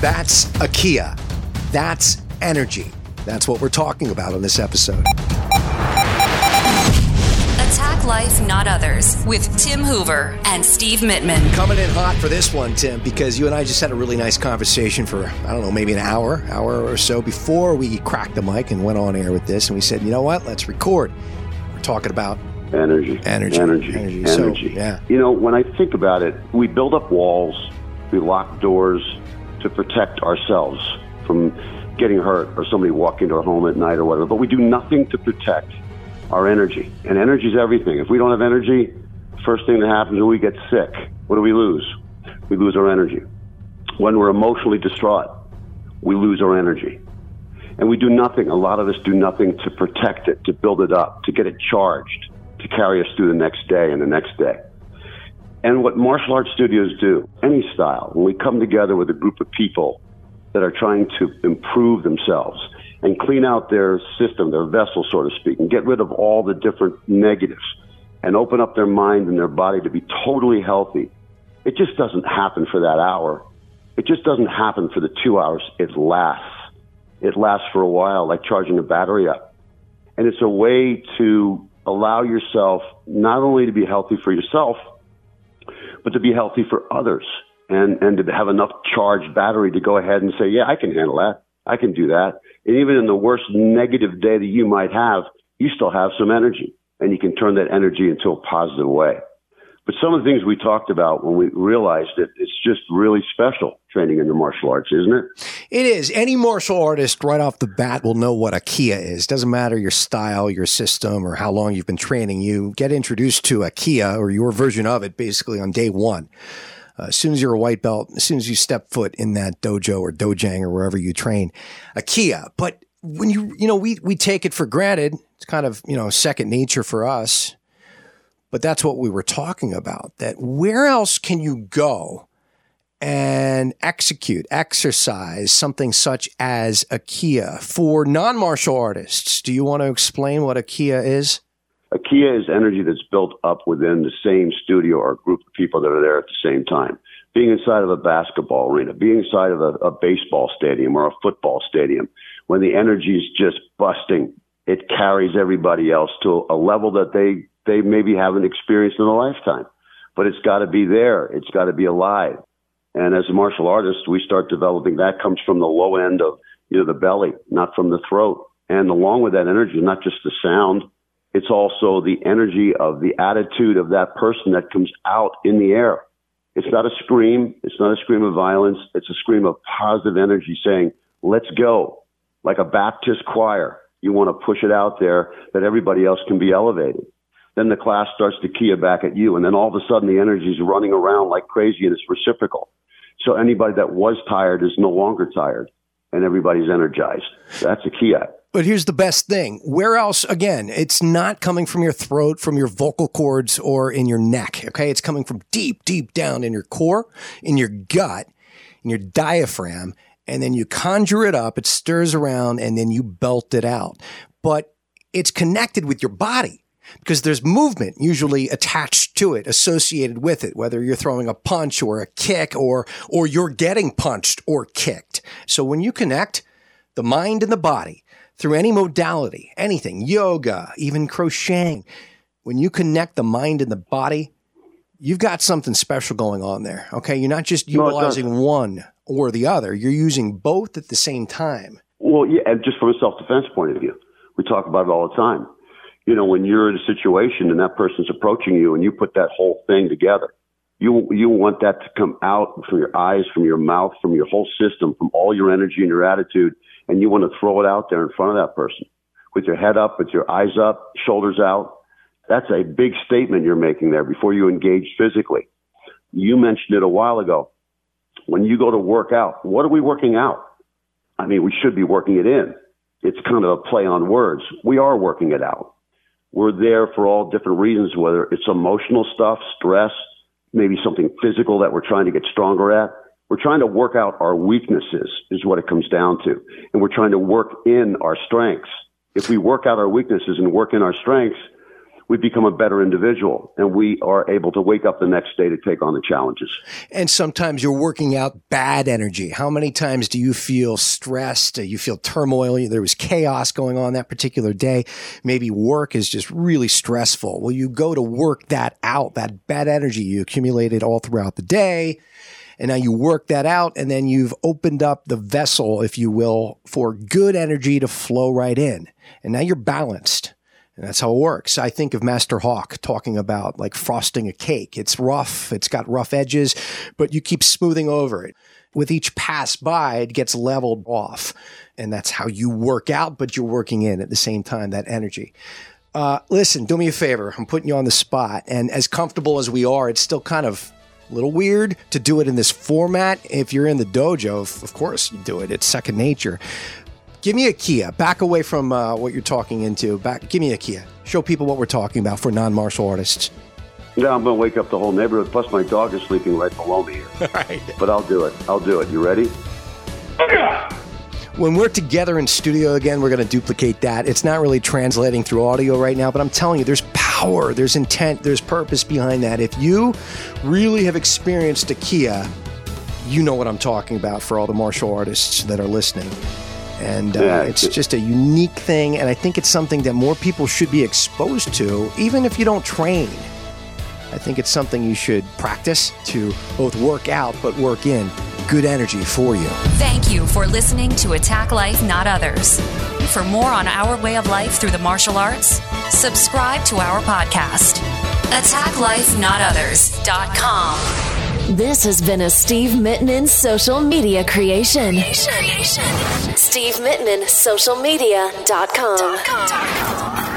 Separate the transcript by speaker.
Speaker 1: That's a kiai. That's energy. That's what we're talking about on this episode.
Speaker 2: Attack Life, Not Others with Tim Hoover and Steve Mittman.
Speaker 1: Coming in hot for this one, Tim, because you and I just had a really nice conversation for, I don't know, maybe an hour, hour or so before we cracked the mic and went on air with this. And we said, you know what? Let's record. We're talking about
Speaker 3: Energy.
Speaker 1: Energy.
Speaker 3: Energy.
Speaker 1: Energy.
Speaker 3: Energy.
Speaker 1: So, yeah.
Speaker 3: You know, when I think about it, we build up walls, we lock doors to protect ourselves from getting hurt or somebody walking into our home at night or whatever. But we do nothing to protect our energy. And energy is everything. If we don't have energy, first thing that happens is we get sick. What do we lose? We lose our energy. When we're emotionally distraught, we lose our energy. And we do nothing, a lot of us do nothing to protect it, to build it up, to get it charged, to carry us through the next day and the next day. And what martial arts studios do, any style, when we come together with a group of people that are trying to improve themselves and clean out their system, their vessel, so to speak, and get rid of all the different negatives and open up their mind and their body to be totally healthy, it just doesn't happen for that hour. It just doesn't happen for the two hours. It lasts. It lasts for a while, like charging a battery up. And it's a way to allow yourself not only to be healthy for yourself, but to be healthy for others and, and to have enough charged battery to go ahead and say, yeah, I can handle that. I can do that. And even in the worst negative day that you might have, you still have some energy and you can turn that energy into a positive way. But some of the things we talked about when we realized it, it's just really special training in the martial arts, isn't it?
Speaker 1: It is. Any martial artist right off the bat will know what a kiai is. Doesn't matter your style, your system, or how long you've been training. You get introduced to a kiai or your version of it basically on day one. Uh, as soon as you're a white belt, as soon as you step foot in that dojo or dojang or wherever you train, a kiai. But when you, you know, we, we take it for granted. It's kind of, you know, second nature for us. But that's what we were talking about. That where else can you go and execute, exercise something such as a kiai for non martial artists? Do you want to explain what a kiai is?
Speaker 3: A kiai is energy that's built up within the same studio or group of people that are there at the same time. Being inside of a basketball arena, being inside of a, a baseball stadium or a football stadium, when the energy is just busting, it carries everybody else to a level that they they maybe haven't experienced in a lifetime. But it's got to be there. It's got to be alive. And as a martial artist, we start developing that comes from the low end of you know the belly, not from the throat. And along with that energy, not just the sound, it's also the energy of the attitude of that person that comes out in the air. It's not a scream. It's not a scream of violence. It's a scream of positive energy saying, let's go. Like a Baptist choir. You want to push it out there that everybody else can be elevated then the class starts to key back at you. And then all of a sudden the energy is running around like crazy and it's reciprocal. So anybody that was tired is no longer tired and everybody's energized. That's a kiai.
Speaker 1: But here's the best thing. Where else, again, it's not coming from your throat, from your vocal cords, or in your neck. Okay. It's coming from deep, deep down in your core, in your gut, in your diaphragm. And then you conjure it up, it stirs around, and then you belt it out. But it's connected with your body because there's movement usually attached to it, associated with it, whether you're throwing a punch or a kick or, or you're getting punched or kicked. So when you connect the mind and the body through any modality, anything, yoga, even crocheting, when you connect the mind and the body, you've got something special going on there. Okay. You're not just utilizing no, one or the other. You're using both at the same time.
Speaker 3: Well, yeah. And just from a self defense point of view, we talk about it all the time you know, when you're in a situation and that person's approaching you and you put that whole thing together, you, you want that to come out from your eyes, from your mouth, from your whole system, from all your energy and your attitude. And you want to throw it out there in front of that person with your head up, with your eyes up, shoulders out. That's a big statement you're making there before you engage physically. You mentioned it a while ago. When you go to work out, what are we working out? I mean, we should be working it in. It's kind of a play on words. We are working it out we're there for all different reasons, whether it's emotional stuff, stress, maybe something physical that we're trying to get stronger at. We're trying to work out our weaknesses is what it comes down to. And we're trying to work in our strengths. If we work out our weaknesses and work in our strengths, we become a better individual and we are able to wake up the next day to take on the challenges.
Speaker 1: And sometimes you're working out bad energy. How many times do you feel stressed? You feel turmoil. There was chaos going on that particular day. Maybe work is just really stressful. Well, you go to work that out, that bad energy you accumulated all throughout the day. And now you work that out and then you've opened up the vessel, if you will, for good energy to flow right in. And now you're balanced. And that's how it works. I think of Master Hawk talking about like frosting a cake. It's rough. It's got rough edges, but you keep smoothing over it. With each pass by, it gets leveled off. And that's how you work out, but you're working in at the same time, that energy. Uh, listen, do me a favor. I'm putting you on the spot. And as comfortable as we are, it's still kind of a little weird to do it in this format. If you're in the dojo, of course you do it. It's second nature. Give me a kiai. Back away from uh, what you're talking into. Back. Give me a kiai. Show people what we're talking about for non-martial artists.
Speaker 3: Yeah, I'm going to wake up the whole neighborhood. Plus, my dog is sleeping right below me here.
Speaker 1: All right.
Speaker 3: But I'll do it. I'll do it. You ready?
Speaker 1: When we're together in studio again, we're going to duplicate that. It's not really translating through audio right now, but I'm telling you, there's power, there's intent, there's purpose behind that. If you really have experienced a kiai, you know what I'm talking about for all the martial artists that are listening. And uh,
Speaker 3: Yeah,
Speaker 1: it's
Speaker 3: it-
Speaker 1: just a unique thing, and I think it's something that more people should be exposed to, even if you don't train. I think it's something you should practice to both work out but work in good energy for you.
Speaker 2: Thank you for listening to Attack Life, Not Others. For more on our way of life through the martial arts, subscribe to our podcast. AttackLifeNotOthers.com.
Speaker 4: This has been a Steve Mittman social media creation. Steve Mittman, socialmedia.com.